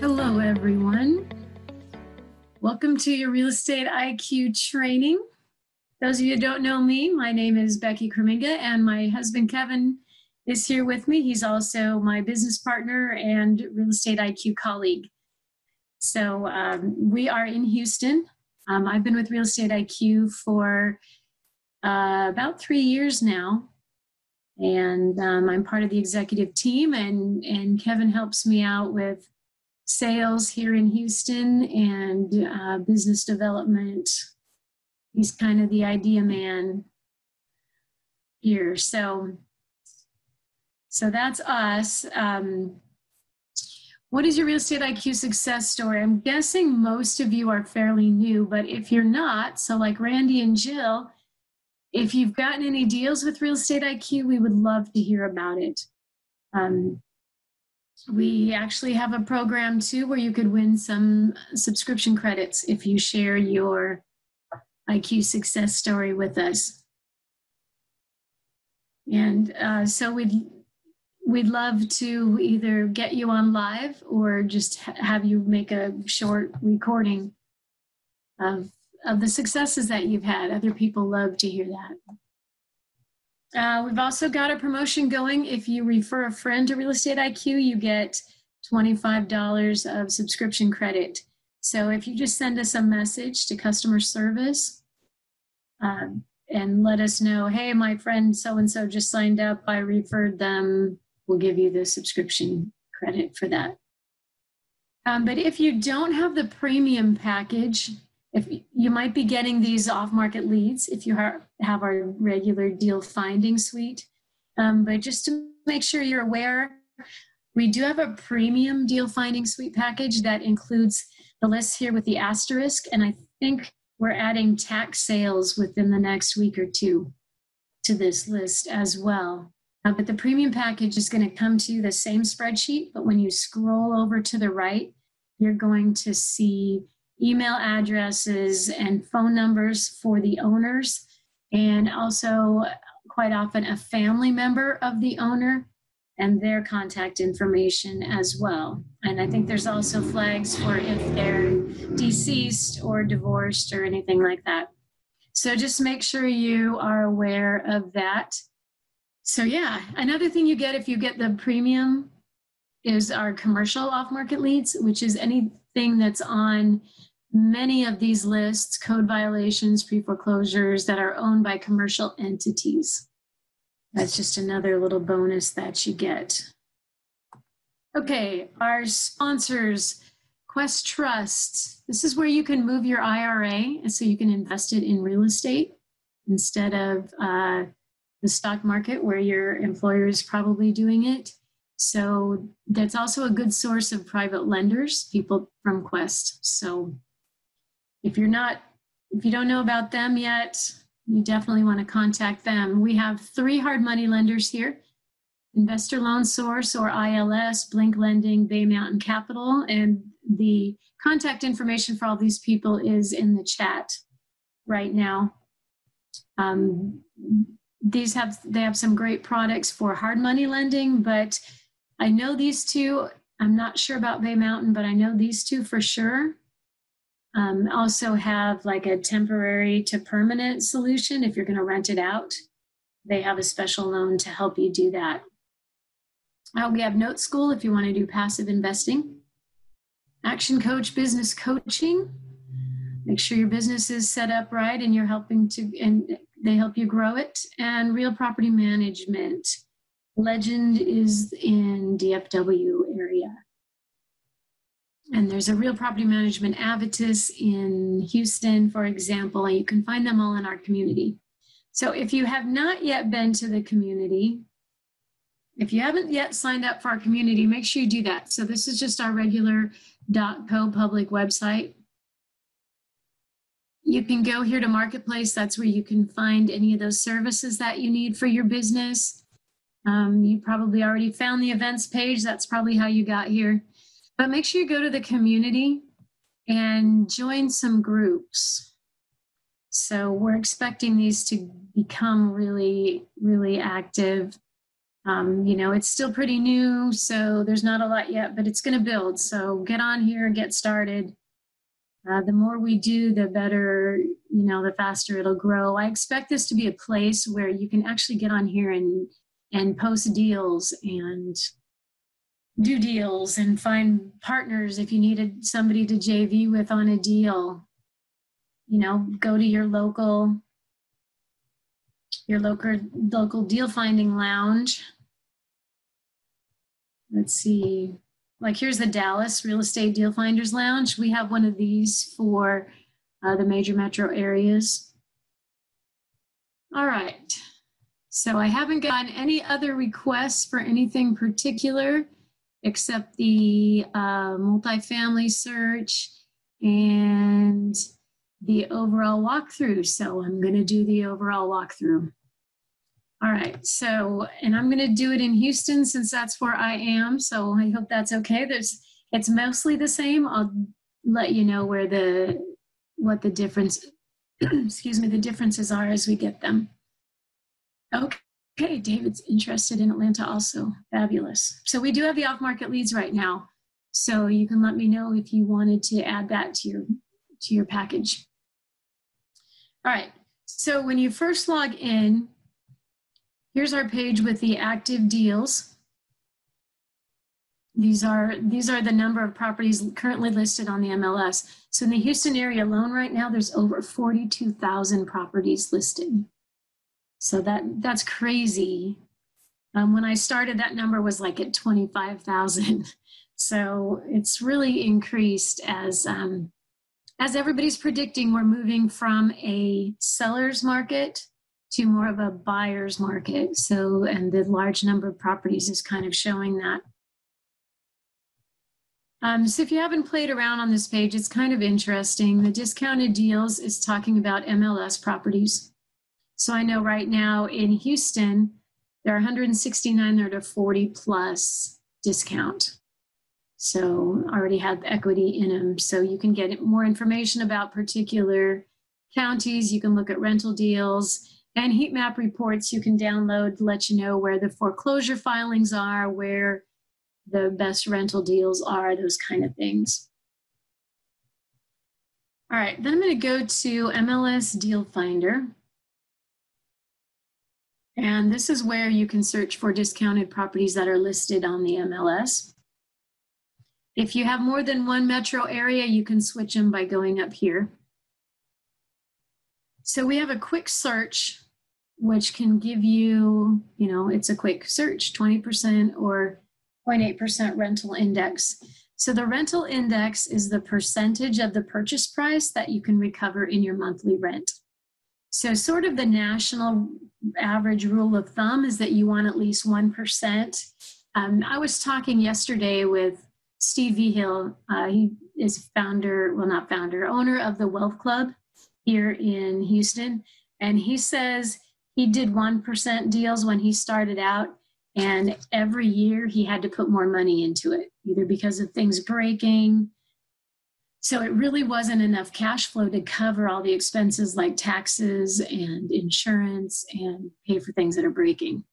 Hello, everyone. Welcome to your real estate IQ training. Those of you who don't know me, my name is Becky Kreminga, and my husband Kevin is here with me. He's also my business partner and real estate IQ colleague. So um, we are in Houston. Um, I've been with Real Estate IQ for uh, about three years now, and um, I'm part of the executive team. And and Kevin helps me out with sales here in Houston and uh, business development. He's kind of the idea man here. So so that's us. Um, what is your real estate IQ success story? I'm guessing most of you are fairly new, but if you're not, so like Randy and Jill, if you've gotten any deals with Real Estate IQ, we would love to hear about it. Um, we actually have a program too where you could win some subscription credits if you share your IQ success story with us. And uh, so we'd we'd love to either get you on live or just have you make a short recording of of the successes that you've had. Other people love to hear that. Uh, we've also got a promotion going. If you refer a friend to Real Estate IQ, you get $25 of subscription credit. So if you just send us a message to customer service um, and let us know, hey, my friend so and so just signed up, I referred them we'll give you the subscription credit for that. Um, but if you don't have the premium package, if you might be getting these off-market leads if you have our regular deal finding suite. Um, but just to make sure you're aware, we do have a premium deal finding suite package that includes the list here with the asterisk, and I think we're adding tax sales within the next week or two to this list as well. Uh, but the premium package is going to come to you the same spreadsheet, but when you scroll over to the right, you're going to see email addresses and phone numbers for the owners, and also quite often a family member of the owner and their contact information as well. And I think there's also flags for if they're deceased or divorced or anything like that. So just make sure you are aware of that. So yeah, another thing you get if you get the premium is our commercial off-market leads, which is anything that's on many of these lists, code violations, pre-foreclosures that are owned by commercial entities. That's just another little bonus that you get. Okay, our sponsors, Quest Trust. This is where you can move your IRA so you can invest it in real estate instead of uh, the stock market where your employer is probably doing it. So that's also a good source of private lenders, people from Quest. So if you're not, if you don't know about them yet, you definitely want to contact them. We have three hard money lenders here Investor Loan Source or ILS, Blink Lending, Bay Mountain Capital. And the contact information for all these people is in the chat right now. Um, these have they have some great products for hard money lending, but I know these two. I'm not sure about Bay Mountain, but I know these two for sure. Um, also have like a temporary to permanent solution if you're going to rent it out. They have a special loan to help you do that. Uh, we have Note School if you want to do passive investing. Action Coach Business Coaching. Make sure your business is set up right and you're helping to and they help you grow it. And real property management. Legend is in DFW area. And there's a real property management Avitus in Houston, for example, and you can find them all in our community. So if you have not yet been to the community, if you haven't yet signed up for our community, make sure you do that. So this is just our regular dot .co public website. You can go here to Marketplace. That's where you can find any of those services that you need for your business. Um, you probably already found the events page. That's probably how you got here. But make sure you go to the community and join some groups. So we're expecting these to become really, really active. Um, you know, it's still pretty new, so there's not a lot yet, but it's going to build. So get on here, get started. Uh, the more we do, the better, you know, the faster it'll grow. I expect this to be a place where you can actually get on here and and post deals and do deals and find partners if you needed somebody to JV with on a deal. You know, go to your local your local local deal finding lounge. Let's see. Like here's the Dallas Real Estate Deal Finders Lounge. We have one of these for uh, the major metro areas. All right. So I haven't gotten any other requests for anything particular except the uh, multifamily search and the overall walkthrough. So I'm going to do the overall walkthrough. All right, so, and I'm going to do it in Houston since that's where I am. So I hope that's okay. There's, it's mostly the same. I'll let you know where the, what the difference, excuse me, the differences are as we get them. Okay. Okay, David's interested in Atlanta also. Fabulous. So we do have the off-market leads right now. So you can let me know if you wanted to add that to your to your package. All right. So when you first log in, here's our page with the active deals. These are these are the number of properties currently listed on the MLS. So in the Houston area alone right now, there's over 42,000 properties listed. So that that's crazy. Um, when I started, that number was like at 25,000. So it's really increased as um, as everybody's predicting. We're moving from a seller's market to more of a buyer's market. So, and the large number of properties is kind of showing that. Um, so if you haven't played around on this page, it's kind of interesting. The discounted deals is talking about MLS properties. So I know right now in Houston, there are 169 that are 40 plus discount. So already have equity in them. So you can get more information about particular counties. You can look at rental deals and heat map reports you can download to let you know where the foreclosure filings are, where the best rental deals are, those kind of things. All right, then I'm going to go to MLS Deal Finder. And this is where you can search for discounted properties that are listed on the MLS. If you have more than one metro area, you can switch them by going up here. So we have a quick search, which can give you, you know, it's a quick search, 20% or 0.8% rental index. So the rental index is the percentage of the purchase price that you can recover in your monthly rent. So, sort of the national average rule of thumb is that you want at least 1%. Um, I was talking yesterday with Steve Vigil. Uh, he is founder, well, not founder, owner of the Wealth Club here in Houston. And he says he did 1% deals when he started out. And every year he had to put more money into it, either because of things breaking so it really wasn't enough cash flow to cover all the expenses like taxes and insurance and pay for things that are breaking.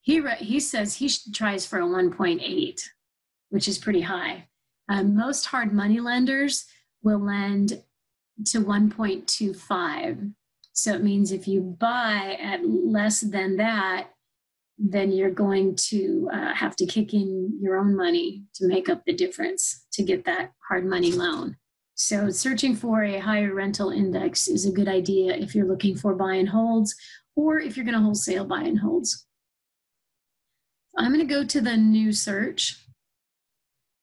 He, he says he tries for a 1.8, which is pretty high. Um, most hard money lenders will lend to 1.25. So it means if you buy at less than that, then you're going to uh, have to kick in your own money to make up the difference to get that hard money loan. So, searching for a higher rental index is a good idea if you're looking for buy and holds or if you're going to wholesale buy and holds. I'm going to go to the new search.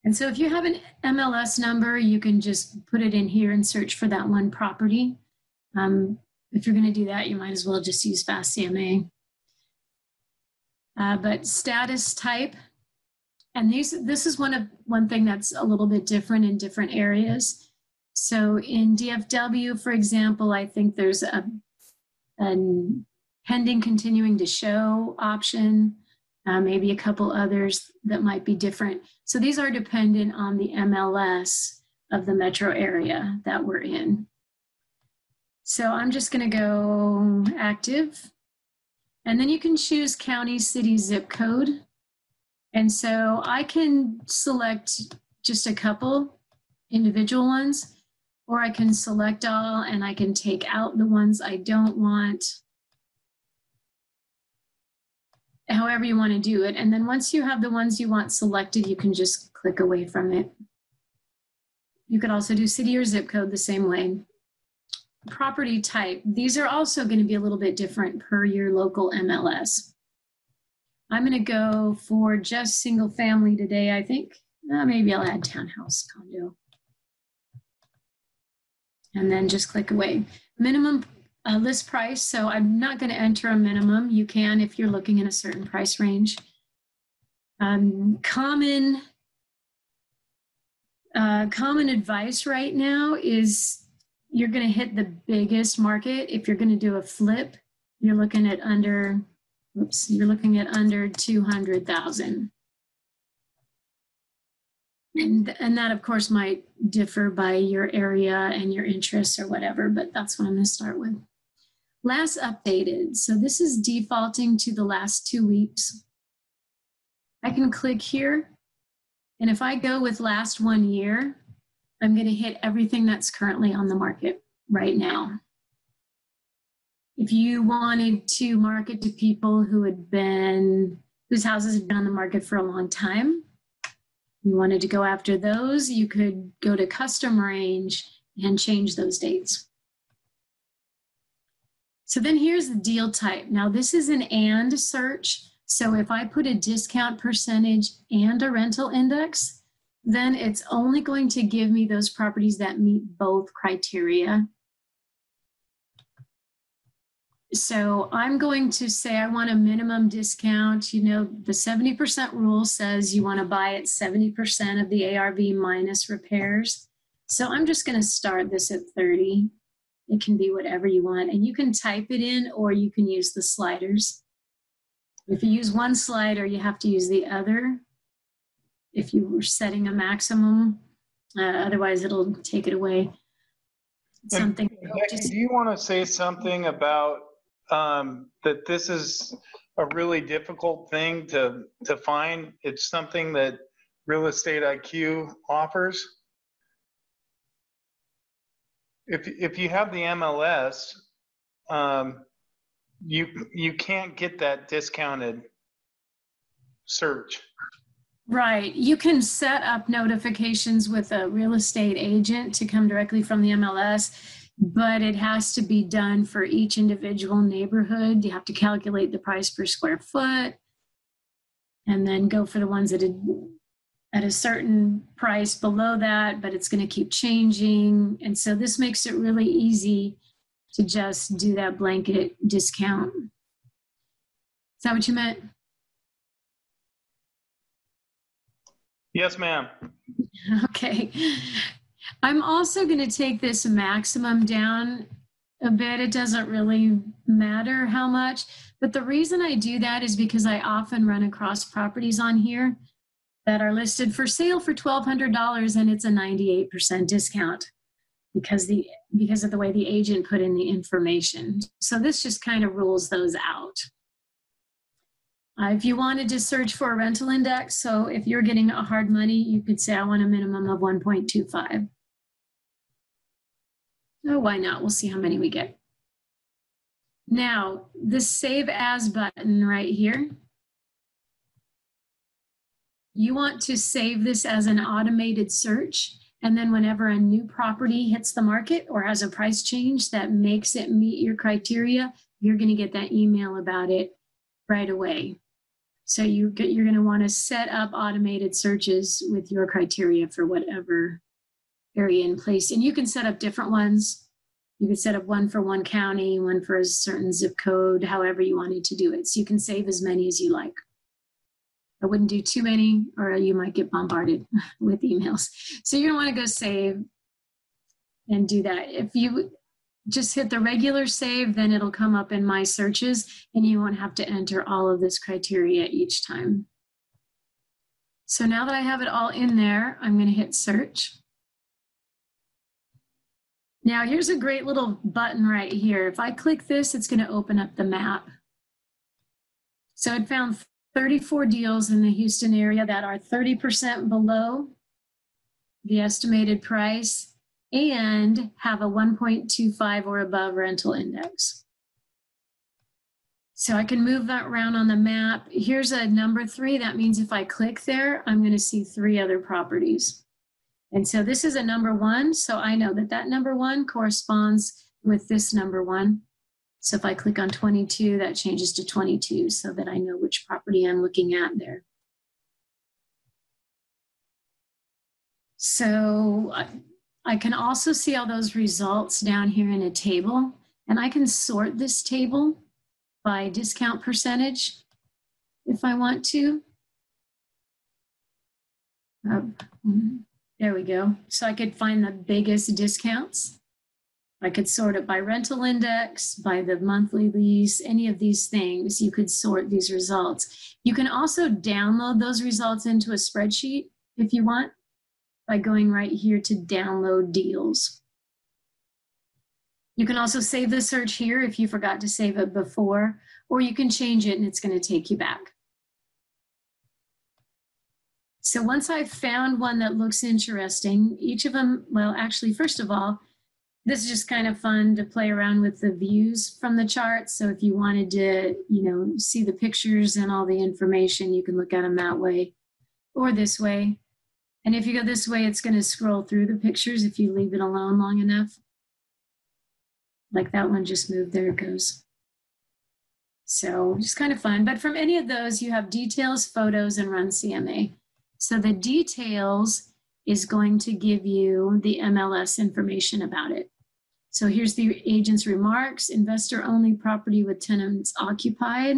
And so, if you have an MLS number, you can just put it in here and search for that one property. Um, if you're going to do that, you might as well just use Fast CMA. Uh, but status type, and these this is one of one thing that's a little bit different in different areas. So in DFW, for example, I think there's a, a pending continuing to show option, uh, maybe a couple others that might be different. So these are dependent on the MLS of the metro area that we're in. So I'm just going to go active And then you can choose county, city, zip code. And so I can select just a couple individual ones, or I can select all and I can take out the ones I don't want. However you want to do it. And then once you have the ones you want selected, you can just click away from it. You could also do city or zip code the same way. Property type. These are also going to be a little bit different per your local MLS. I'm going to go for just single family today, I think. Uh, maybe I'll add townhouse condo. And then just click away. Minimum uh, list price. So I'm not going to enter a minimum. You can if you're looking in a certain price range. Um, common uh, common advice right now is you're going to hit the biggest market. If you're going to do a flip, you're looking at under, oops, you're looking at under 200,000. And, and that, of course, might differ by your area and your interests or whatever, but that's what I'm going to start with. Last updated. So this is defaulting to the last two weeks. I can click here and if I go with last one year, I'm going to hit everything that's currently on the market right now. If you wanted to market to people who had been, whose houses had been on the market for a long time, you wanted to go after those, you could go to custom range and change those dates. So then here's the deal type. Now this is an and search. So if I put a discount percentage and a rental index, then it's only going to give me those properties that meet both criteria. So I'm going to say I want a minimum discount. You know, the 70% rule says you want to buy at 70% of the ARV minus repairs. So I'm just going to start this at 30. It can be whatever you want. And you can type it in or you can use the sliders. If you use one slider, you have to use the other. If you were setting a maximum, uh, otherwise it'll take it away. Something. Becky, do you want to say something about um, that? This is a really difficult thing to to find. It's something that Real Estate IQ offers. If if you have the MLS, um, you you can't get that discounted search. Right. You can set up notifications with a real estate agent to come directly from the MLS, but it has to be done for each individual neighborhood. You have to calculate the price per square foot and then go for the ones that at a certain price below that, but it's going to keep changing. And so this makes it really easy to just do that blanket discount. Is that what you meant? Yes, ma'am. Okay. I'm also going to take this maximum down a bit. It doesn't really matter how much. But the reason I do that is because I often run across properties on here that are listed for sale for $1,200 and it's a 98% discount because the because of the way the agent put in the information. So this just kind of rules those out. Uh, if you wanted to search for a rental index, so if you're getting a hard money, you could say I want a minimum of 1.25. Oh, why not? We'll see how many we get. Now, the Save As button right here. You want to save this as an automated search. And then whenever a new property hits the market or has a price change that makes it meet your criteria, you're going to get that email about it right away. So you get, you're going to want to set up automated searches with your criteria for whatever area in place. And you can set up different ones. You could set up one for one county, one for a certain zip code, however you wanted to do it. So you can save as many as you like. I wouldn't do too many, or you might get bombarded with emails. So you're gonna wanna go save and do that. If you just hit the regular save, then it'll come up in my searches and you won't have to enter all of this criteria each time. So now that I have it all in there, I'm gonna hit search. Now here's a great little button right here. If I click this, it's gonna open up the map. So it found 34 deals in the Houston area that are 30% below the estimated price and have a 1.25 or above rental index. So I can move that around on the map. Here's a number three. That means if I click there, I'm going to see three other properties. And so this is a number one. So I know that that number one corresponds with this number one. So if I click on 22, that changes to 22 so that I know which property I'm looking at there. So uh, I can also see all those results down here in a table, and I can sort this table by discount percentage if I want to. Uh, there we go. So I could find the biggest discounts. I could sort it by rental index, by the monthly lease, any of these things. You could sort these results. You can also download those results into a spreadsheet if you want by going right here to download deals. You can also save the search here if you forgot to save it before, or you can change it and it's going to take you back. So once I've found one that looks interesting, each of them, well, actually, first of all, this is just kind of fun to play around with the views from the chart. So if you wanted to, you know, see the pictures and all the information, you can look at them that way or this way. And if you go this way, it's going to scroll through the pictures if you leave it alone long enough. Like that one just moved, there it goes. So just kind of fun. But from any of those, you have details, photos, and run CMA. So the details is going to give you the MLS information about it. So here's the agent's remarks, investor only property with tenants occupied.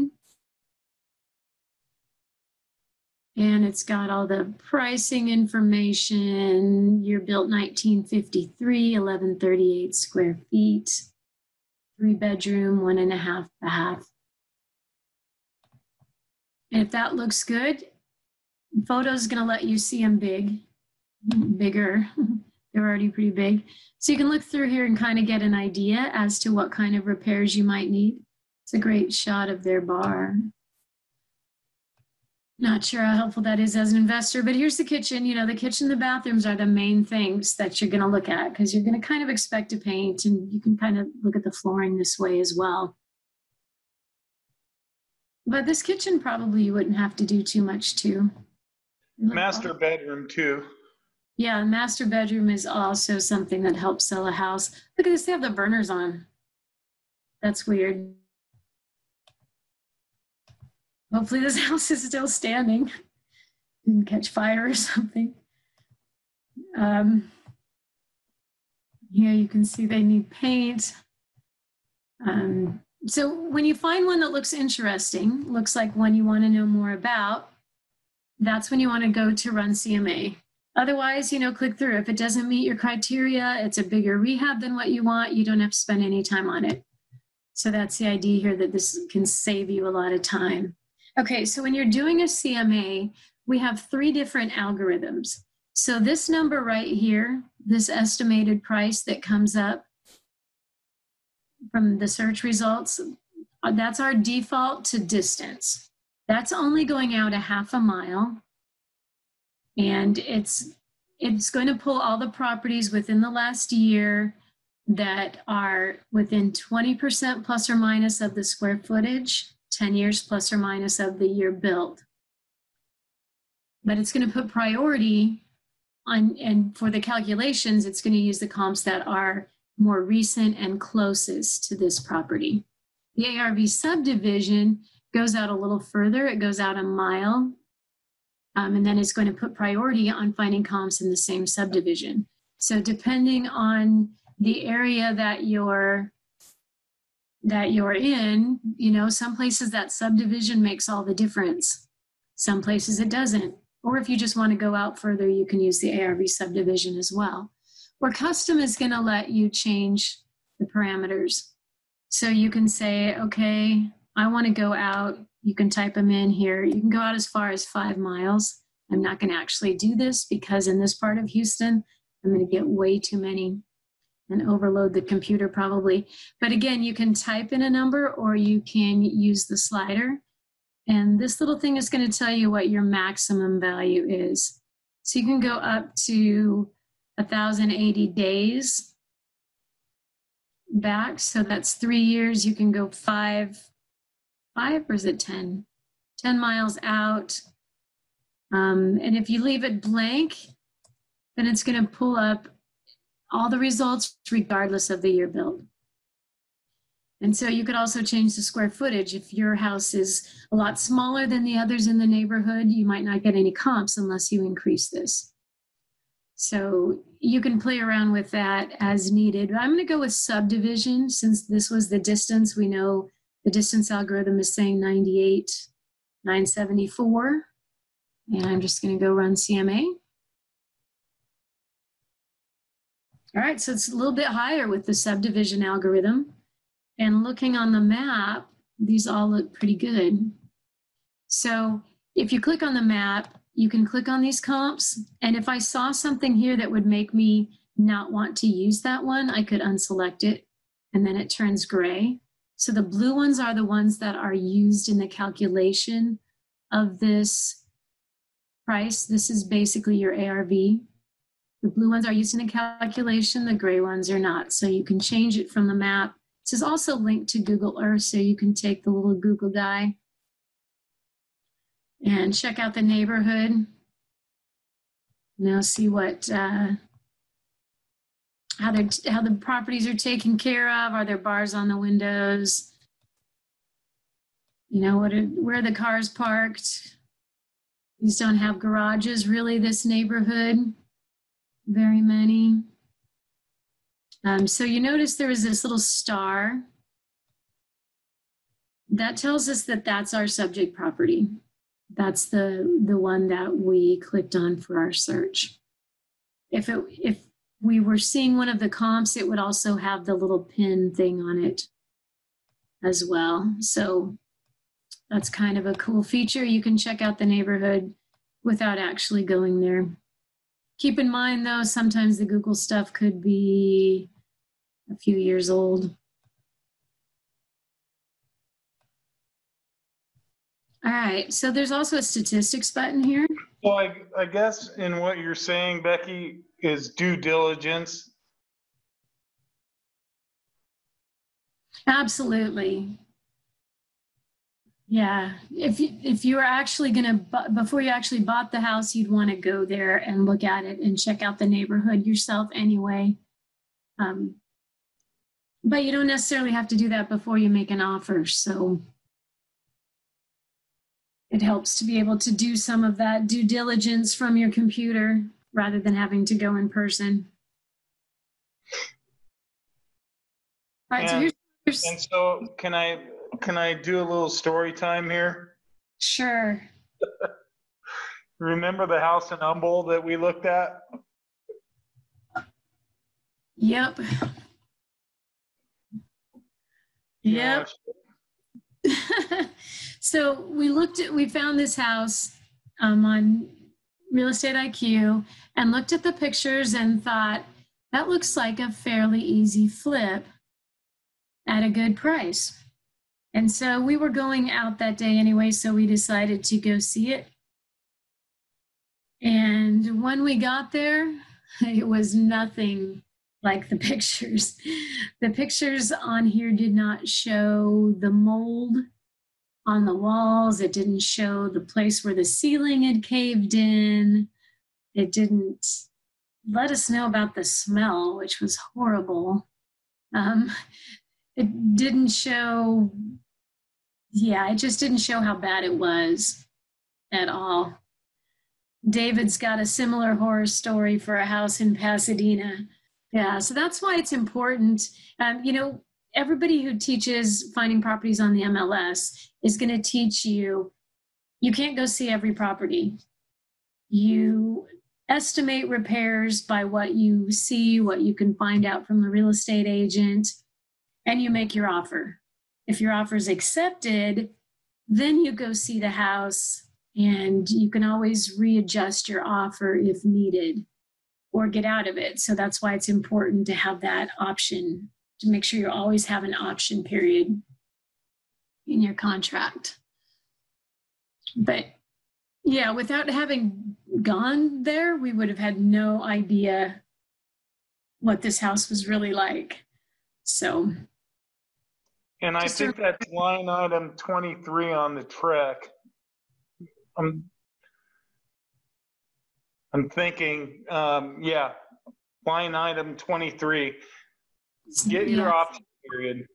And it's got all the pricing information. Year built 1953, 1138 square feet, three bedroom, one and a half bath. And if that looks good, photos gonna let you see them big bigger. They're already pretty big. So you can look through here and kind of get an idea as to what kind of repairs you might need. It's a great shot of their bar. Not sure how helpful that is as an investor, but here's the kitchen. You know, the kitchen, the bathrooms are the main things that you're going to look at because you're going to kind of expect to paint and you can kind of look at the flooring this way as well. But this kitchen probably you wouldn't have to do too much to. Master bedroom too. Yeah, master bedroom is also something that helps sell a house. Look at this, they have the burners on. That's weird. Hopefully this house is still standing. Didn't catch fire or something. Um, here you can see they need paint. Um, so when you find one that looks interesting, looks like one you want to know more about, that's when you want to go to Run CMA. Otherwise, you know, click through. If it doesn't meet your criteria, it's a bigger rehab than what you want, you don't have to spend any time on it. So that's the idea here that this can save you a lot of time. Okay, so when you're doing a CMA, we have three different algorithms. So this number right here, this estimated price that comes up from the search results, that's our default to distance. That's only going out a half a mile and it's it's going to pull all the properties within the last year that are within 20% plus or minus of the square footage, 10 years plus or minus of the year built. But it's going to put priority on, and for the calculations, it's going to use the comps that are more recent and closest to this property. The ARV subdivision goes out a little further, it goes out a mile um, and then it's going to put priority on finding comps in the same subdivision. So depending on the area that you're that you're in, you know, some places that subdivision makes all the difference. Some places it doesn't. Or if you just want to go out further, you can use the ARV subdivision as well. Or custom is going to let you change the parameters. So you can say, okay, I want to go out you can type them in here. You can go out as far as five miles. I'm not going to actually do this because in this part of Houston, I'm going to get way too many and overload the computer probably. But again, you can type in a number or you can use the slider And this little thing is going to tell you what your maximum value is. So you can go up to 1,080 days back. So that's three years. You can go five, five or is it 10? 10 miles out. Um, and if you leave it blank, then it's going to pull up all the results regardless of the year built. And so you could also change the square footage. If your house is a lot smaller than the others in the neighborhood, you might not get any comps unless you increase this. So you can play around with that as needed. But I'm going to go with subdivision since this was the distance. We know the distance algorithm is saying 98, 974. And I'm just going to go run CMA. All right, so it's a little bit higher with the subdivision algorithm. And looking on the map, these all look pretty good. So if you click on the map, you can click on these comps. And if I saw something here that would make me not want to use that one, I could unselect it and then it turns gray. So the blue ones are the ones that are used in the calculation of this price. This is basically your ARV. The blue ones are used in the calculation, the gray ones are not. So you can change it from the map. This is also linked to Google Earth, so you can take the little Google guy and check out the neighborhood. Now see what uh, how they how the properties are taken care of. Are there bars on the windows? You know what? Are, where are the cars parked? These don't have garages really. This neighborhood, very many. Um, so you notice there is this little star. That tells us that that's our subject property. That's the, the one that we clicked on for our search. If, it, if we were seeing one of the comps, it would also have the little pin thing on it as well. So that's kind of a cool feature. You can check out the neighborhood without actually going there. Keep in mind though, sometimes the Google stuff could be a few years old. All right, so there's also a statistics button here. Well, I, I guess in what you're saying, Becky, is due diligence. Absolutely. Yeah, if you, if you were actually gonna before you actually bought the house, you'd want to go there and look at it and check out the neighborhood yourself anyway. Um, but you don't necessarily have to do that before you make an offer. So it helps to be able to do some of that due diligence from your computer rather than having to go in person. All right, and, so here's, here's and so can I can I do a little story time here? Sure. Remember the house in Humble that we looked at? Yep. Yep. so we looked at, we found this house um, on Real Estate IQ and looked at the pictures and thought, that looks like a fairly easy flip at a good price. And so we were going out that day anyway, so we decided to go see it. And when we got there, it was nothing like the pictures. The pictures on here did not show the mold on the walls. It didn't show the place where the ceiling had caved in. It didn't let us know about the smell, which was horrible. Um, it didn't show, yeah, it just didn't show how bad it was at all. David's got a similar horror story for a house in Pasadena yeah, so that's why it's important. Um, you know, everybody who teaches finding properties on the MLS is going to teach you you can't go see every property. You estimate repairs by what you see, what you can find out from the real estate agent, and you make your offer. If your offer is accepted, then you go see the house and you can always readjust your offer if needed or get out of it. So that's why it's important to have that option to make sure you always have an option period in your contract. but yeah, without having gone there, we would have had no idea what this house was really like. So. And I think that's line item 23 on the TREC. I'm, I'm thinking, um, yeah, line item 23. Get your option period.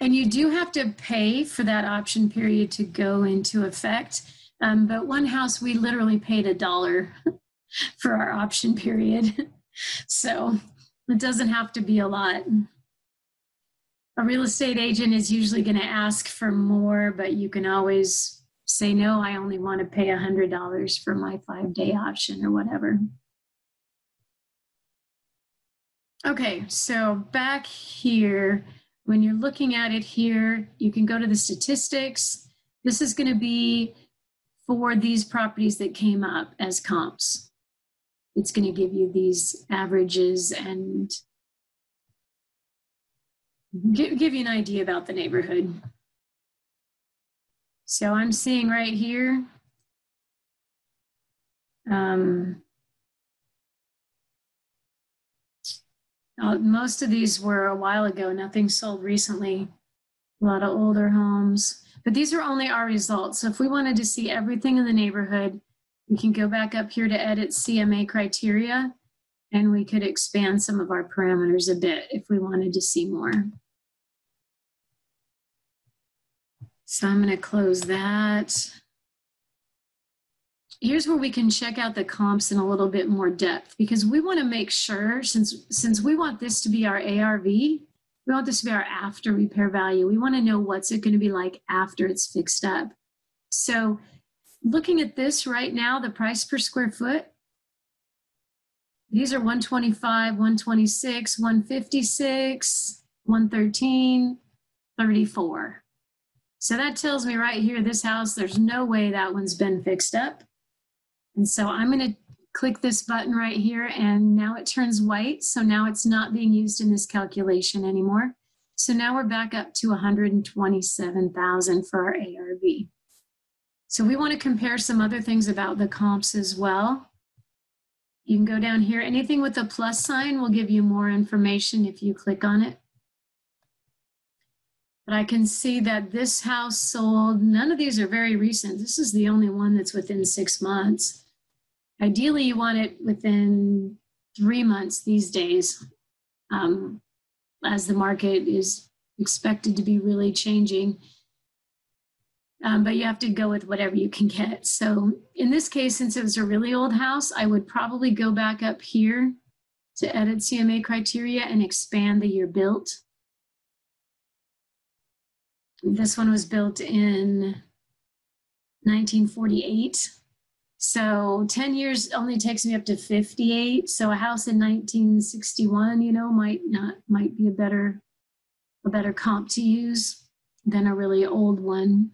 And you do have to pay for that option period to go into effect. Um, but one house, we literally paid a dollar for our option period. so it doesn't have to be a lot. A real estate agent is usually going to ask for more, but you can always say, no, I only want to pay $100 for my five day option or whatever. Okay, so back here, when you're looking at it here, you can go to the statistics. This is going to be for these properties that came up as comps. It's going to give you these averages and give, give you an idea about the neighborhood. So I'm seeing right here, um, uh, most of these were a while ago, nothing sold recently. A lot of older homes. But these are only our results. So if we wanted to see everything in the neighborhood, we can go back up here to edit CMA criteria and we could expand some of our parameters a bit if we wanted to see more. So I'm going to close that. Here's where we can check out the comps in a little bit more depth because we want to make sure since since we want this to be our ARV, we want this to be our after repair value. We want to know what's it going to be like after it's fixed up. So looking at this right now, the price per square foot, these are 125, 126, 156, 113, 34. So that tells me right here, this house, there's no way that one's been fixed up. And so I'm going to click this button right here and now it turns white. So now it's not being used in this calculation anymore. So now we're back up to 127,000 for our ARV. So we want to compare some other things about the comps as well. You can go down here. Anything with a plus sign will give you more information if you click on it. But I can see that this house sold, none of these are very recent. This is the only one that's within six months. Ideally, you want it within three months these days, um, as the market is expected to be really changing. Um, but you have to go with whatever you can get. So in this case, since it was a really old house, I would probably go back up here to edit CMA criteria and expand the year built. This one was built in 1948. So 10 years only takes me up to 58. So a house in 1961, you know, might not might be a better a better comp to use than a really old one.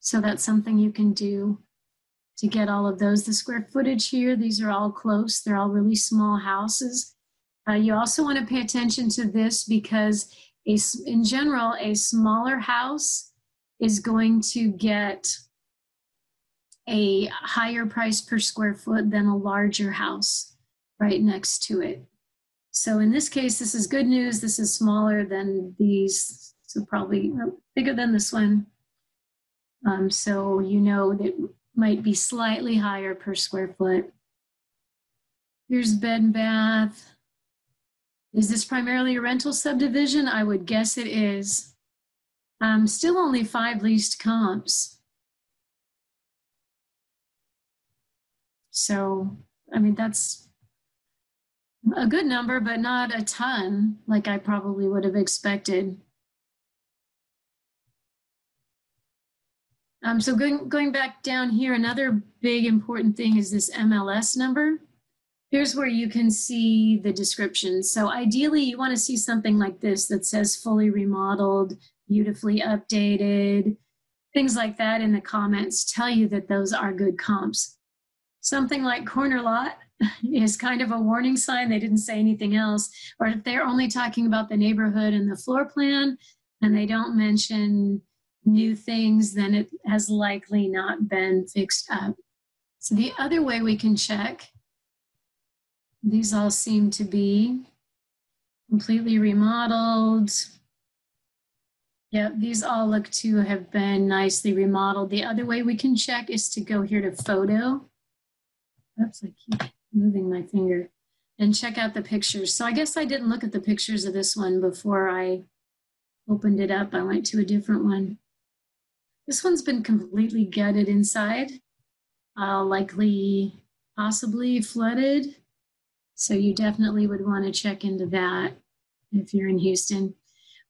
So that's something you can do to get all of those. The square footage here, these are all close. They're all really small houses. Uh, you also want to pay attention to this because a, in general, a smaller house is going to get a higher price per square foot than a larger house right next to it. So in this case, this is good news. This is smaller than these, so probably bigger than this one. Um, so you know that might be slightly higher per square foot. Here's bed and bath. Is this primarily a rental subdivision? I would guess it is. Um, still only five leased comps. So, I mean, that's a good number, but not a ton like I probably would have expected. Um, so going, going back down here, another big important thing is this MLS number. Here's where you can see the description. So ideally you wanna see something like this that says fully remodeled, beautifully updated, things like that in the comments tell you that those are good comps. Something like corner lot is kind of a warning sign. They didn't say anything else. Or if they're only talking about the neighborhood and the floor plan and they don't mention new things, then it has likely not been fixed up. So the other way we can check, these all seem to be completely remodeled. Yeah, these all look to have been nicely remodeled. The other way we can check is to go here to photo. Oops, I keep moving my finger and check out the pictures. So I guess I didn't look at the pictures of this one before I opened it up. I went to a different one. This one's been completely gutted inside, uh, likely possibly flooded. So you definitely would want to check into that if you're in Houston.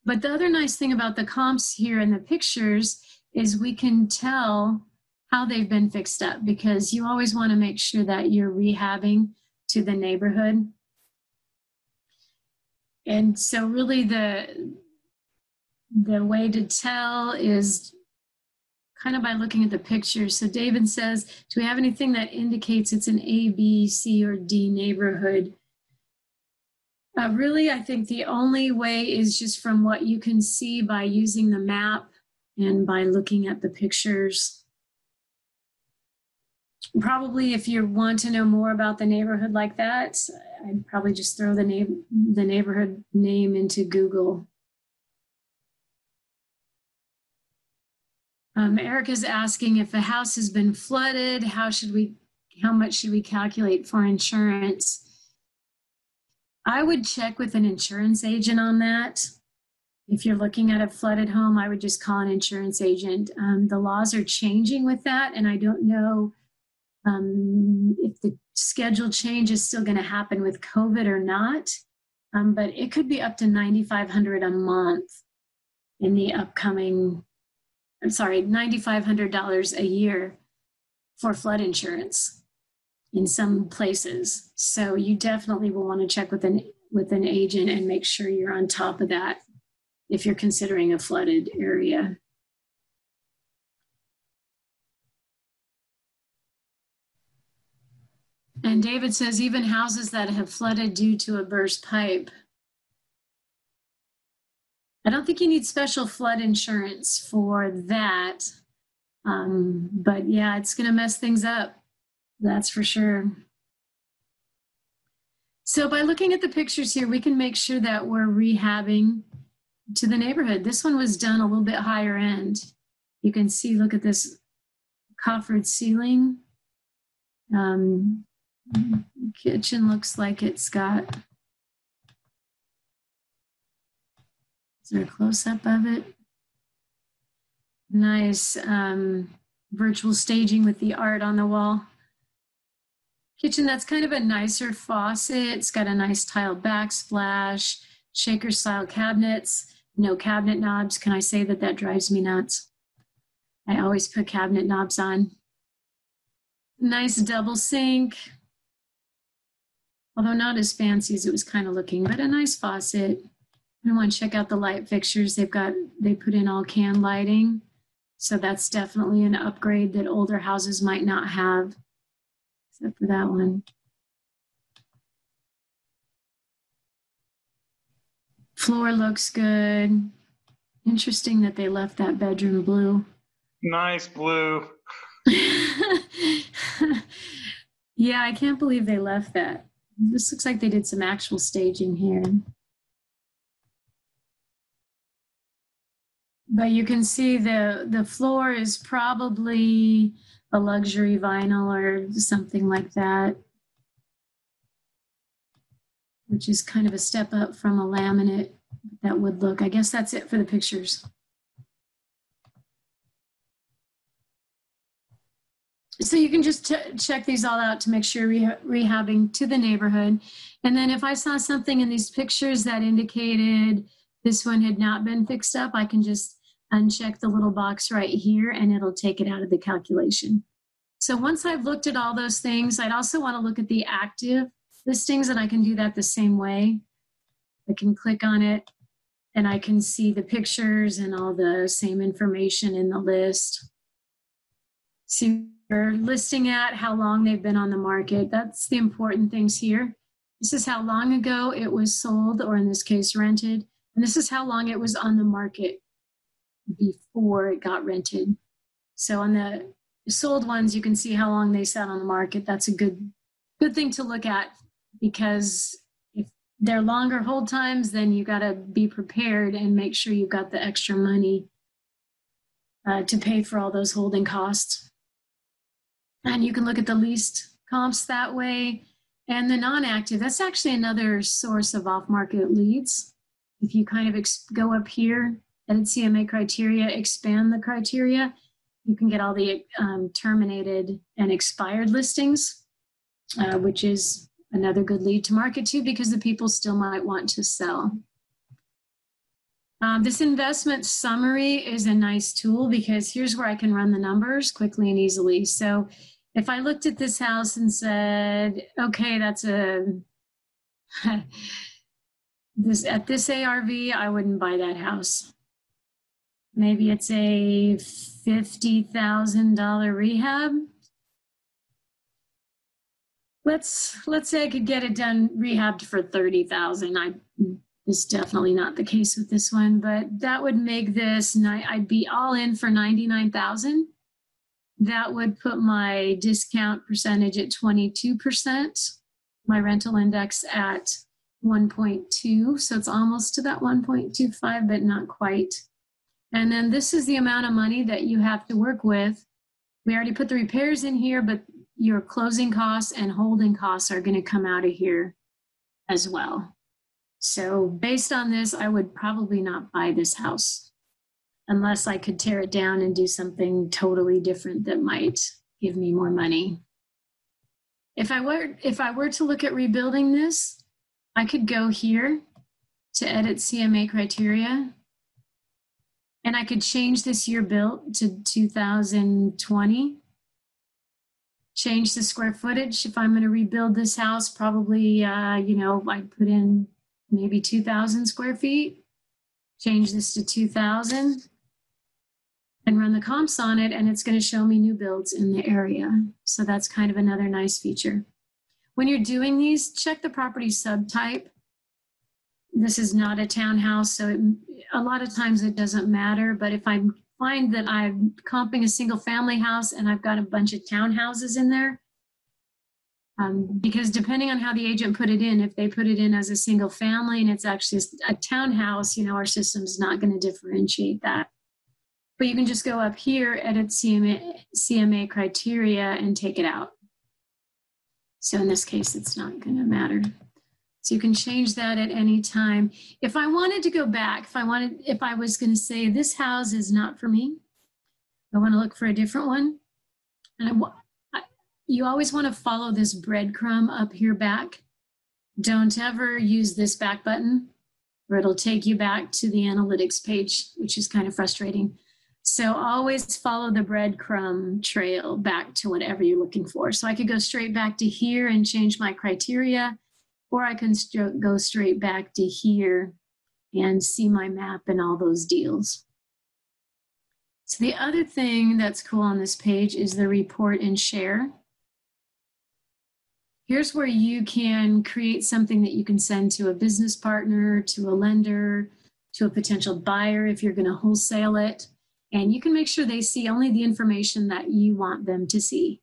But the other nice thing about the comps here in the pictures is we can tell how they've been fixed up because you always want to make sure that you're rehabbing to the neighborhood. And so really the the way to tell is kind of by looking at the pictures. So David says, do we have anything that indicates it's an A, B, C, or D neighborhood? Uh, really, I think the only way is just from what you can see by using the map and by looking at the pictures. Probably if you want to know more about the neighborhood like that, I'd probably just throw the name the neighborhood name into Google. Um, Eric is asking if a house has been flooded, how should we, how much should we calculate for insurance? I would check with an insurance agent on that. If you're looking at a flooded home, I would just call an insurance agent. Um, the laws are changing with that, and I don't know um, if the schedule change is still going to happen with COVID or not. Um, but it could be up to 9,500 a month in the upcoming. I'm sorry, $9,500 a year for flood insurance in some places. So you definitely will want to check with an with an agent and make sure you're on top of that if you're considering a flooded area. And David says even houses that have flooded due to a burst pipe. I don't think you need special flood insurance for that. Um, but yeah, it's going to mess things up. That's for sure. So by looking at the pictures here, we can make sure that we're rehabbing to the neighborhood. This one was done a little bit higher end. You can see, look at this coffered ceiling. Um, kitchen looks like it's got, there a close up of it? Nice um, virtual staging with the art on the wall kitchen that's kind of a nicer faucet. It's got a nice tile backsplash, shaker style cabinets, no cabinet knobs. Can I say that that drives me nuts? I always put cabinet knobs on. Nice double sink. Although not as fancy as it was kind of looking, but a nice faucet. I want to check out the light fixtures. They've got, they put in all can lighting. So that's definitely an upgrade that older houses might not have except for that one. Floor looks good. Interesting that they left that bedroom blue. Nice blue. yeah, I can't believe they left that. This looks like they did some actual staging here. But you can see the the floor is probably a luxury vinyl or something like that, which is kind of a step up from a laminate that would look. I guess that's it for the pictures. So you can just check these all out to make sure re rehabbing to the neighborhood. And then if I saw something in these pictures that indicated this one had not been fixed up, I can just uncheck the little box right here and it'll take it out of the calculation. So once I've looked at all those things, I'd also want to look at the active listings and I can do that the same way. I can click on it and I can see the pictures and all the same information in the list. See we're listing at, how long they've been on the market. That's the important things here. This is how long ago it was sold, or in this case, rented. And this is how long it was on the market. Before it got rented. So on the sold ones, you can see how long they sat on the market. That's a good good thing to look at because if they're longer hold times, then you got to be prepared and make sure you've got the extra money uh, to pay for all those holding costs. And you can look at the least comps that way. And the non active, that's actually another source of off market leads. If you kind of ex- go up here, edit CMA criteria, expand the criteria, you can get all the um, terminated and expired listings, uh, which is another good lead to market to because the people still might want to sell. Um, this investment summary is a nice tool because here's where I can run the numbers quickly and easily. So if I looked at this house and said, okay, that's a this at this ARV, I wouldn't buy that house. Maybe it's a fifty thousand dollar rehab. Let's let's say I could get it done rehabbed for thirty thousand. I is definitely not the case with this one, but that would make this. I'd be all in for ninety nine thousand that would put my discount percentage at 22%, my rental index at 1.2. So it's almost to that 1.25, but not quite. And then this is the amount of money that you have to work with. We already put the repairs in here, but your closing costs and holding costs are going to come out of here as well. So, based on this, I would probably not buy this house unless I could tear it down and do something totally different that might give me more money. If I were if I were to look at rebuilding this, I could go here to edit CMA criteria and I could change this year built to 2020. Change the square footage. If I'm going to rebuild this house, probably, uh, you know, I'd put in maybe 2,000 square feet. Change this to 2,000 and run the comps on it and it's going to show me new builds in the area. So that's kind of another nice feature. When you're doing these, check the property subtype. This is not a townhouse, so it, a lot of times it doesn't matter. But if I find that I'm comping a single family house and I've got a bunch of townhouses in there, um, because depending on how the agent put it in, if they put it in as a single family and it's actually a townhouse, you know, our system's not going to differentiate that. But you can just go up here, edit CMA, CMA criteria, and take it out. So in this case, it's not going to matter. So you can change that at any time. If I wanted to go back, if I wanted, if I was going to say this house is not for me, I want to look for a different one. And I, I, you always want to follow this breadcrumb up here back. Don't ever use this back button or it'll take you back to the analytics page, which is kind of frustrating. So always follow the breadcrumb trail back to whatever you're looking for. So I could go straight back to here and change my criteria, or I can st- go straight back to here and see my map and all those deals. So the other thing that's cool on this page is the report and share. Here's where you can create something that you can send to a business partner, to a lender, to a potential buyer if you're going to wholesale it and you can make sure they see only the information that you want them to see.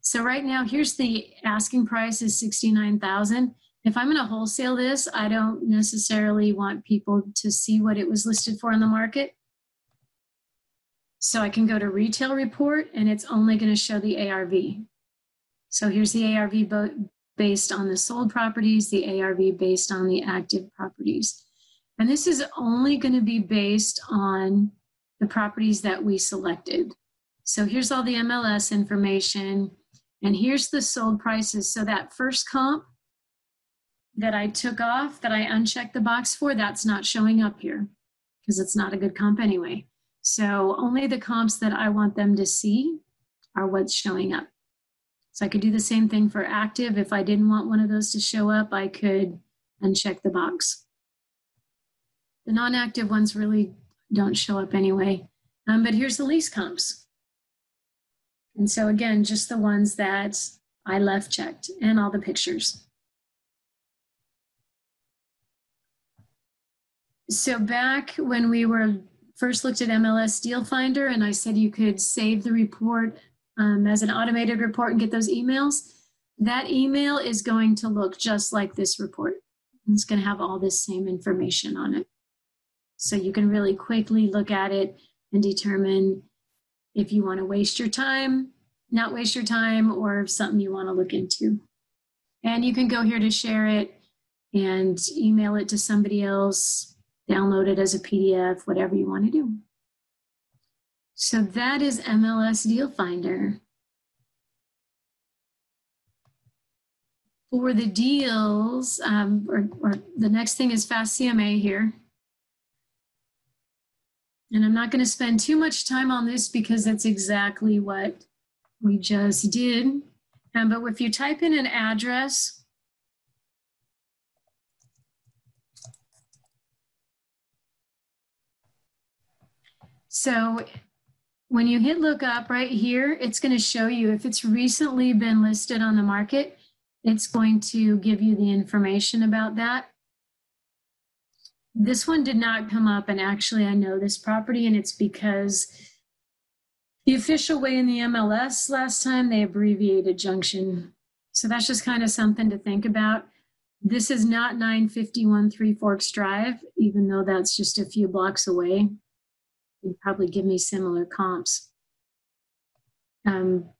So right now, here's the asking price is 69,000. If I'm going to wholesale this, I don't necessarily want people to see what it was listed for in the market. So I can go to retail report and it's only going to show the ARV. So here's the ARV based on the sold properties, the ARV based on the active properties. And this is only going to be based on the properties that we selected. So here's all the MLS information, and here's the sold prices. So that first comp that I took off, that I unchecked the box for, that's not showing up here because it's not a good comp anyway. So only the comps that I want them to see are what's showing up. So I could do the same thing for active. If I didn't want one of those to show up, I could uncheck the box. The non-active ones really don't show up anyway. Um, but here's the lease comps. And so again, just the ones that I left checked and all the pictures. So back when we were first looked at MLS Deal Finder and I said you could save the report um, as an automated report and get those emails, that email is going to look just like this report. It's going to have all this same information on it. So you can really quickly look at it and determine if you want to waste your time, not waste your time, or something you want to look into. And you can go here to share it and email it to somebody else, download it as a PDF, whatever you want to do. So that is MLS Deal Finder. For the deals, um, or, or the next thing is Fast CMA here. And I'm not going to spend too much time on this because that's exactly what we just did. Um, but if you type in an address, so when you hit look up right here, it's going to show you if it's recently been listed on the market, it's going to give you the information about that. This one did not come up, and actually, I know this property, and it's because the official way in the MLS last time they abbreviated junction. So that's just kind of something to think about. This is not 951 Three Forks Drive, even though that's just a few blocks away. You'd probably give me similar comps. Um,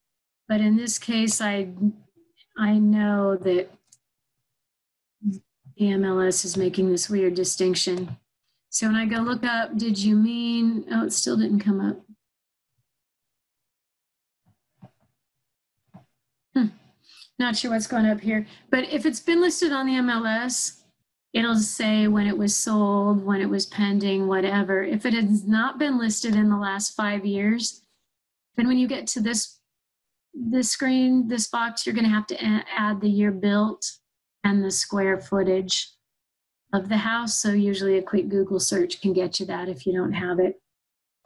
but in this case, I I know that the MLS is making this weird distinction. So when I go look up, did you mean, oh, it still didn't come up. Hmm. Not sure what's going up here. But if it's been listed on the MLS, it'll say when it was sold, when it was pending, whatever. If it has not been listed in the last five years, then when you get to this this screen, this box, you're going to have to add the year built and the square footage of the house. So usually a quick Google search can get you that if you don't have it.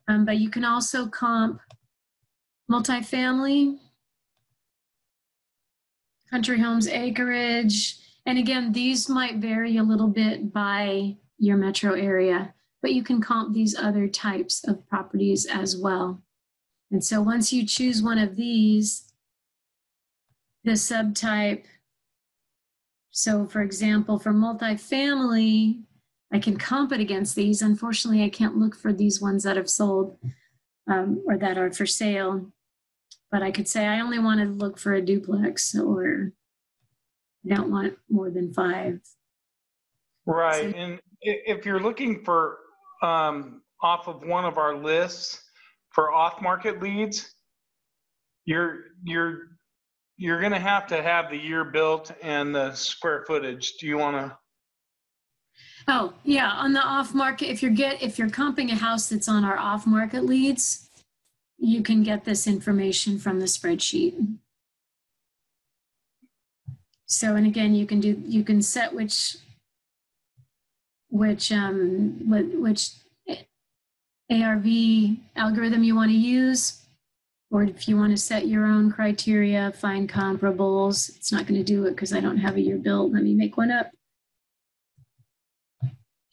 Um, but you can also comp multifamily, country homes acreage. And again, these might vary a little bit by your metro area, but you can comp these other types of properties as well. And so once you choose one of these, the subtype so for example, for multifamily, I can comp it against these. Unfortunately, I can't look for these ones that have sold um, or that are for sale. But I could say I only want to look for a duplex or I don't want more than five. Right. So, and if you're looking for um, off of one of our lists for off market leads, you're you're you're going to have to have the year built and the square footage. Do you want to? Oh yeah, on the off market, if you're get if you're comping a house that's on our off market leads, you can get this information from the spreadsheet. So and again, you can do you can set which which um which ARV algorithm you want to use or if you want to set your own criteria, find comparables. It's not going to do it because I don't have a year built. Let me make one up.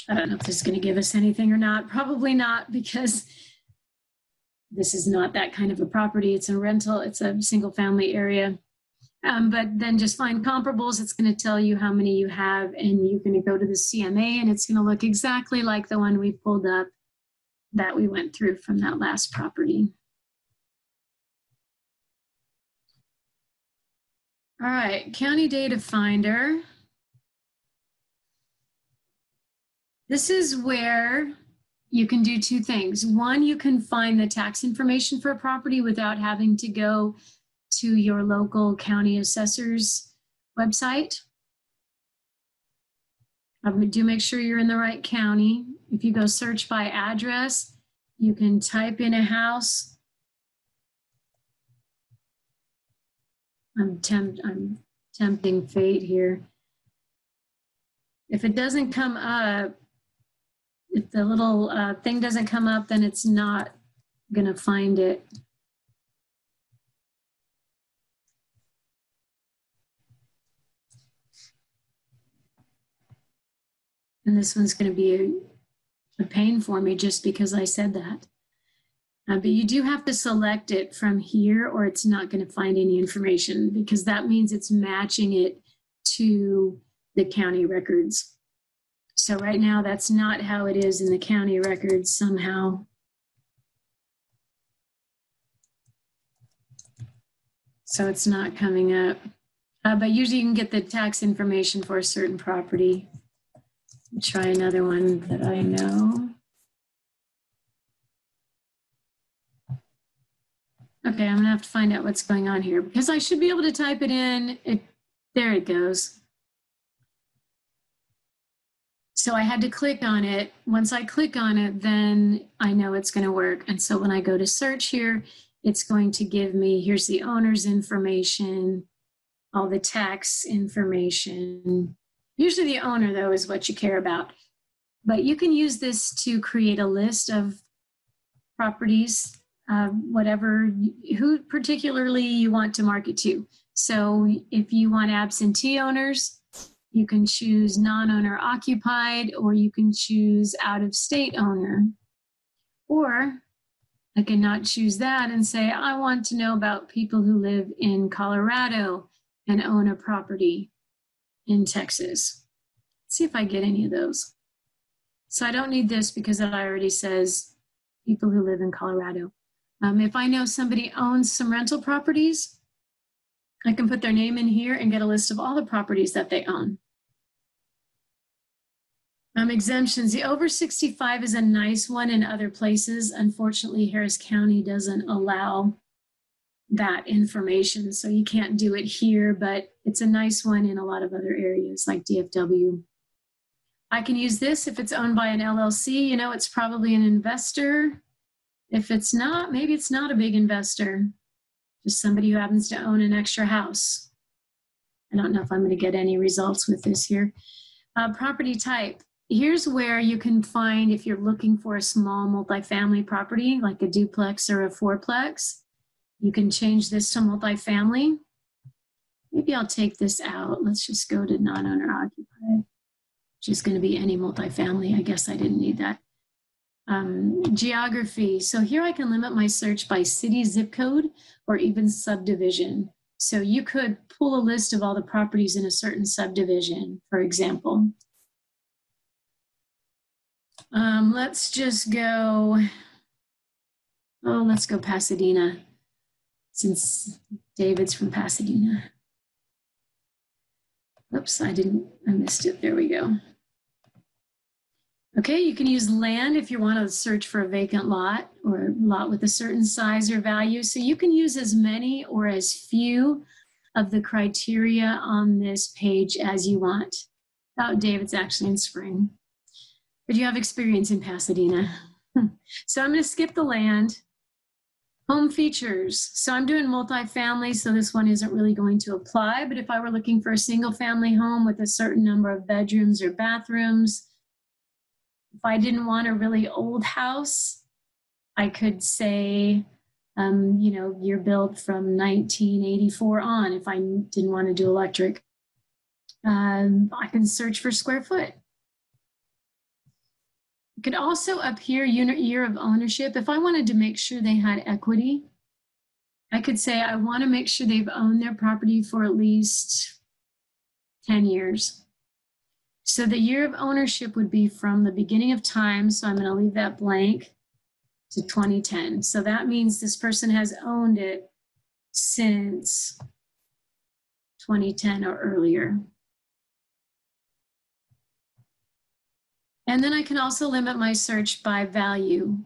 I don't know if this is going to give us anything or not. Probably not because this is not that kind of a property. It's a rental, it's a single family area. Um, but then just find comparables. It's going to tell you how many you have, and you're going to go to the CMA, and it's going to look exactly like the one we pulled up that we went through from that last property. All right, County Data Finder. This is where you can do two things. One, you can find the tax information for a property without having to go to your local county assessor's website. Do make sure you're in the right county. If you go search by address, you can type in a house I'm tempt I'm tempting fate here. If it doesn't come up, if the little uh, thing doesn't come up, then it's not gonna find it. And this one's gonna be a pain for me just because I said that. Uh, but you do have to select it from here or it's not going to find any information because that means it's matching it to the county records. So right now, that's not how it is in the county records somehow. So it's not coming up. Uh, but usually you can get the tax information for a certain property. Try another one that I know. Okay, I'm gonna have to find out what's going on here because I should be able to type it in. It, there it goes. So I had to click on it. Once I click on it, then I know it's gonna work. And so when I go to search here, it's going to give me, here's the owner's information, all the tax information. Usually the owner though is what you care about. But you can use this to create a list of properties uh, whatever, who particularly you want to market to. So if you want absentee owners, you can choose non owner occupied, or you can choose out of state owner. Or I can not choose that and say, I want to know about people who live in Colorado and own a property in Texas. Let's see if I get any of those. So I don't need this because it already says people who live in Colorado. Um, if I know somebody owns some rental properties, I can put their name in here and get a list of all the properties that they own. Um, exemptions. The over 65 is a nice one in other places. Unfortunately, Harris County doesn't allow that information. So you can't do it here, but it's a nice one in a lot of other areas like DFW. I can use this if it's owned by an LLC. You know, it's probably an investor if it's not, maybe it's not a big investor, just somebody who happens to own an extra house. I don't know if I'm going to get any results with this here. Uh, property type. Here's where you can find if you're looking for a small multifamily property, like a duplex or a fourplex. You can change this to multifamily. Maybe I'll take this out. Let's just go to non owner occupied, which is going to be any multifamily. I guess I didn't need that um, geography. So here I can limit my search by city zip code or even subdivision. So you could pull a list of all the properties in a certain subdivision, for example. Um, let's just go, oh, let's go Pasadena, since David's from Pasadena. Oops, I didn't, I missed it. There we go. Okay, you can use land if you want to search for a vacant lot or a lot with a certain size or value. So you can use as many or as few of the criteria on this page as you want. Oh, David's actually in spring. But you have experience in Pasadena. so I'm going to skip the land. Home features. So I'm doing multifamily, so this one isn't really going to apply. But if I were looking for a single family home with a certain number of bedrooms or bathrooms, if I didn't want a really old house, I could say, um, you know, you're built from 1984 on if I didn't want to do electric. Um, I can search for square foot. Could also up here year of ownership. If I wanted to make sure they had equity, I could say I want to make sure they've owned their property for at least 10 years. So the year of ownership would be from the beginning of time. So I'm going to leave that blank to 2010. So that means this person has owned it since 2010 or earlier. And then I can also limit my search by value.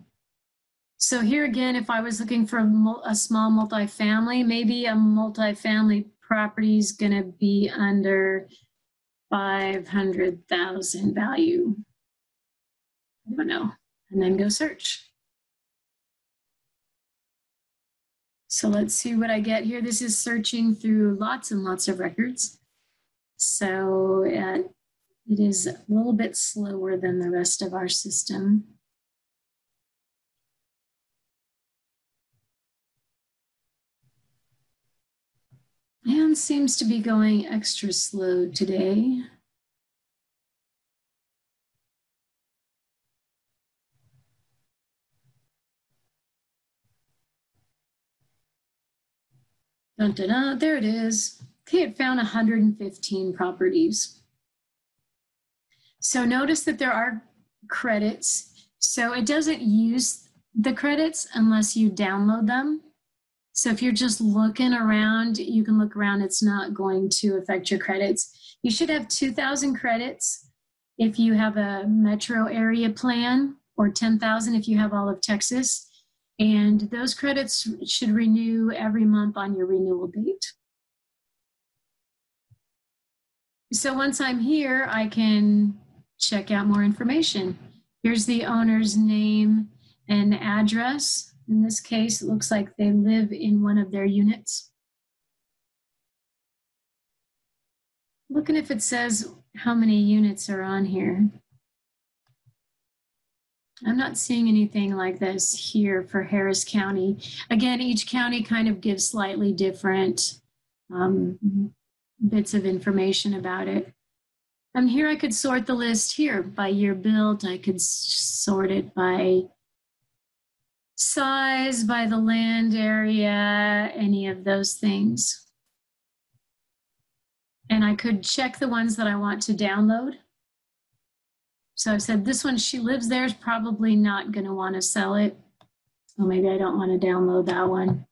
So here again, if I was looking for a, small multifamily, maybe a multifamily property is going to be under 500,000 value. I don't know. And then go search. So let's see what I get here. This is searching through lots and lots of records. So uh, it is a little bit slower than the rest of our system. And seems to be going extra slow today. Dun, dun, dun, there it is. Okay, it found 115 properties. So notice that there are credits. So it doesn't use the credits unless you download them. So if you're just looking around, you can look around. It's not going to affect your credits. You should have 2,000 credits if you have a metro area plan or 10,000 if you have all of Texas. And those credits should renew every month on your renewal date. So once I'm here, I can check out more information. Here's the owner's name and address. In this case, it looks like they live in one of their units. Looking if it says how many units are on here. I'm not seeing anything like this here for Harris County. Again, each county kind of gives slightly different um, bits of information about it. And here I could sort the list here by year built. I could sort it by size, by the land area, any of those things. And I could check the ones that I want to download. So I said, this one, she lives there, is probably not going to want to sell it. So maybe I don't want to download that one.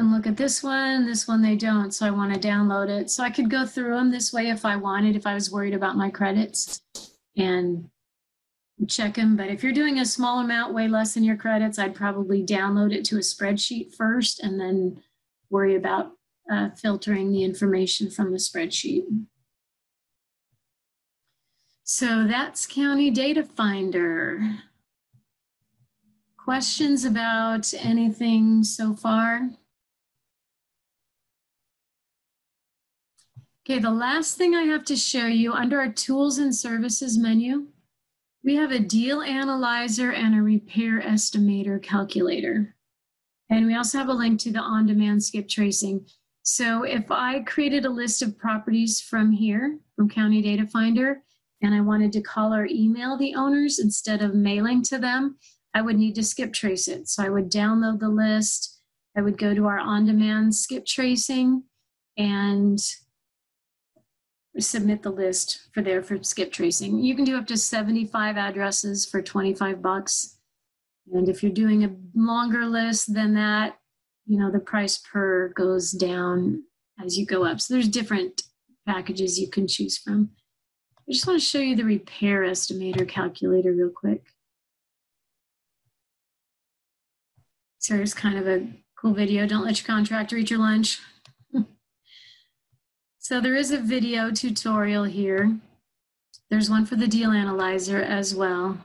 Can look at this one, this one they don't, so I want to download it. So I could go through them this way if I wanted, if I was worried about my credits and check them. But if you're doing a small amount, way less than your credits, I'd probably download it to a spreadsheet first and then worry about uh, filtering the information from the spreadsheet. So that's County Data Finder. Questions about anything so far? Okay, the last thing I have to show you under our tools and services menu, we have a deal analyzer and a repair estimator calculator. And we also have a link to the on-demand skip tracing. So if I created a list of properties from here, from County Data Finder, and I wanted to call or email the owners instead of mailing to them, I would need to skip trace it. So I would download the list, I would go to our on-demand skip tracing and submit the list for there for skip tracing. You can do up to 75 addresses for 25 bucks. And if you're doing a longer list than that, you know, the price per goes down as you go up. So there's different packages you can choose from. I just want to show you the repair estimator calculator real quick. So it's kind of a cool video. Don't let your contractor eat your lunch. So there is a video tutorial here. There's one for the deal analyzer as well.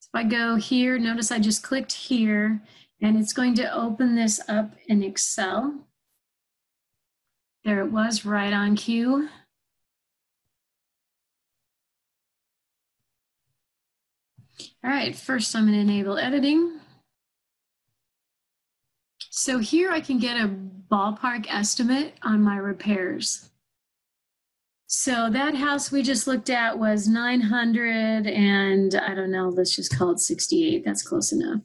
So if I go here, notice I just clicked here and it's going to open this up in Excel. There it was right on cue. All right, first I'm gonna enable editing. So here I can get a ballpark estimate on my repairs. So that house we just looked at was 900 and I don't know, let's just call it 68. That's close enough.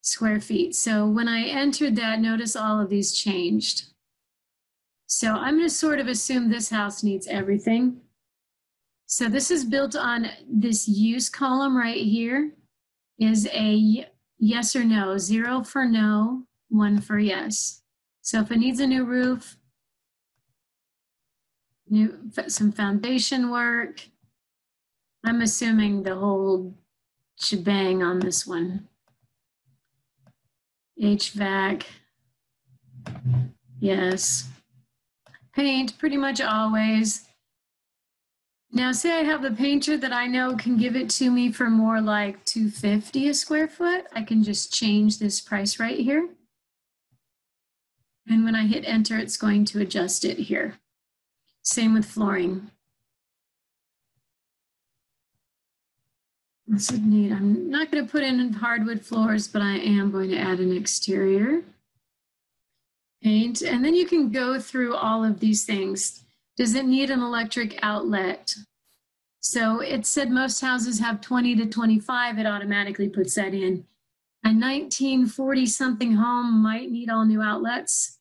Square feet. So when I entered that, notice all of these changed. So I'm going to sort of assume this house needs everything. So this is built on this use column right here is a yes or no, zero for no, one for yes. So if it needs a new roof, new some foundation work. I'm assuming the whole shebang on this one. HVAC, yes. Paint, pretty much always. Now, say I have a painter that I know can give it to me for more like 250 a square foot. I can just change this price right here. And when I hit enter, it's going to adjust it here. Same with flooring. This is neat. I'm not going to put in hardwood floors, but I am going to add an exterior paint. And then you can go through all of these things. Does it need an electric outlet? So it said most houses have 20 to 25. It automatically puts that in. A 1940 something home might need all new outlets.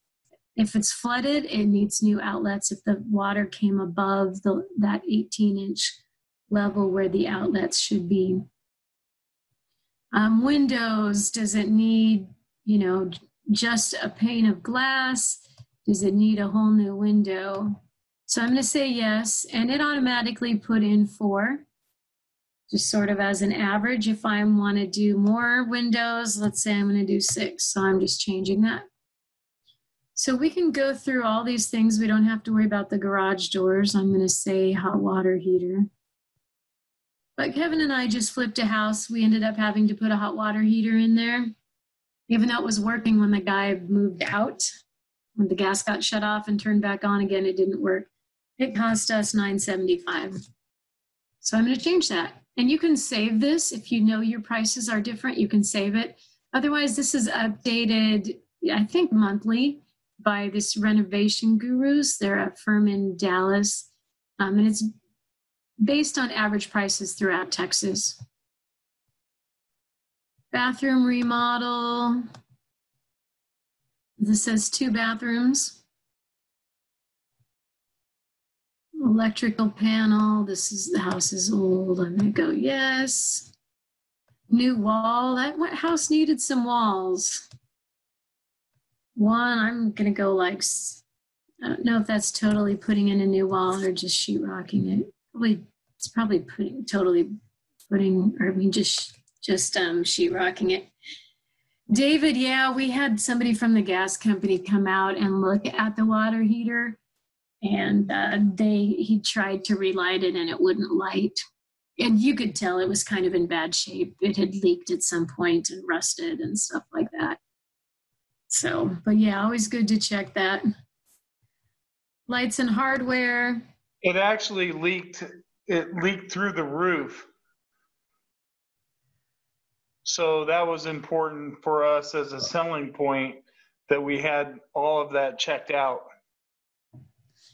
If it's flooded, it needs new outlets. If the water came above the, that 18 inch level where the outlets should be. Um, windows, does it need, you know, just a pane of glass? Does it need a whole new window? So I'm going to say yes, and it automatically put in four, just sort of as an average. If I want to do more windows, let's say I'm going to do six, so I'm just changing that. So we can go through all these things. We don't have to worry about the garage doors. I'm going to say hot water heater. But Kevin and I just flipped a house. We ended up having to put a hot water heater in there, even though it was working when the guy moved out. When the gas got shut off and turned back on again, it didn't work. It cost us 975. So I'm going to change that. And you can save this if you know your prices are different, you can save it. Otherwise, this is updated, I think, monthly by this renovation gurus. They're a firm in Dallas. Um, and it's based on average prices throughout Texas. Bathroom remodel. This says two bathrooms. Electrical panel. This is the house is old. I'm gonna go yes. New wall. That house needed some walls. One, I'm gonna go like I don't know if that's totally putting in a new wall or just sheetrocking it. Probably it's probably putting totally putting or I mean just just um sheetrocking it. David, yeah, we had somebody from the gas company come out and look at the water heater and uh, they he tried to relight it and it wouldn't light and you could tell it was kind of in bad shape it had leaked at some point and rusted and stuff like that so but yeah always good to check that lights and hardware it actually leaked it leaked through the roof so that was important for us as a selling point that we had all of that checked out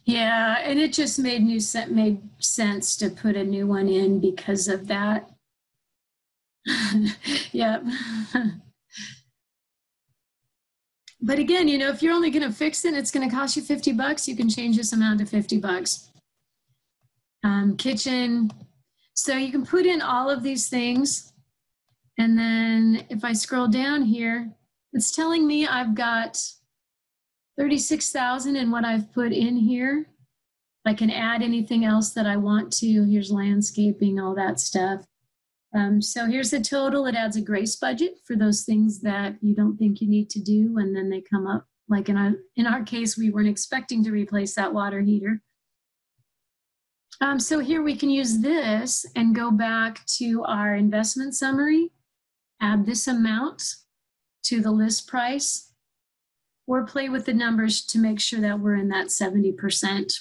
yeah, and it just made new set made sense to put a new one in because of that. yep. but again, you know, if you're only going to fix it, and it's going to cost you 50 bucks. You can change this amount to 50 bucks. Um, kitchen. So you can put in all of these things. And then if I scroll down here, it's telling me I've got 36,000 in what I've put in here. I can add anything else that I want to. Here's landscaping, all that stuff. Um, so here's the total. It adds a grace budget for those things that you don't think you need to do, and then they come up. Like in our in our case, we weren't expecting to replace that water heater. Um, so here we can use this and go back to our investment summary, add this amount to the list price, or play with the numbers to make sure that we're in that 70%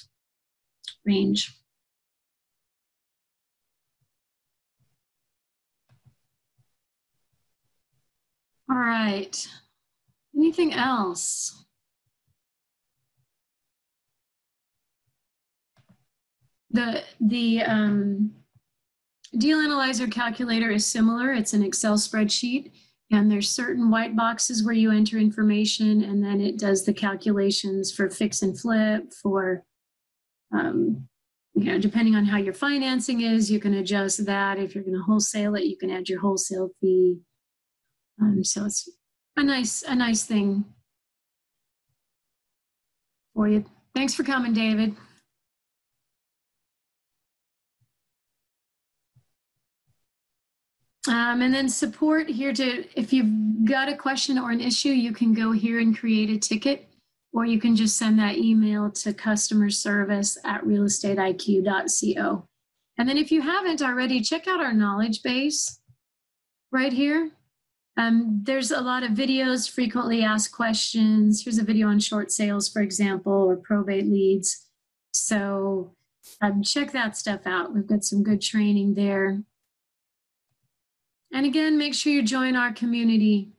range. All right. Anything else? The, the um, deal analyzer calculator is similar. It's an Excel spreadsheet. And there's certain white boxes where you enter information and then it does the calculations for fix and flip, for, um, you know, depending on how your financing is, you can adjust that. If you're going to wholesale it, you can add your wholesale fee. Um, so it's a nice, a nice thing for you. Thanks for coming, David. Um, and then support here to, if you've got a question or an issue, you can go here and create a ticket, or you can just send that email to customer service at realestateiq.co. And then if you haven't already, check out our knowledge base right here. Um, there's a lot of videos, frequently asked questions. Here's a video on short sales, for example, or probate leads. So um, check that stuff out. We've got some good training there. And again, make sure you join our community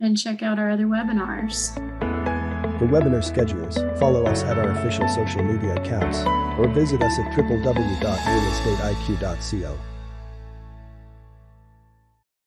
and check out our other webinars. For webinar schedules, follow us at our official social media accounts or visit us at www.realestateiq.co.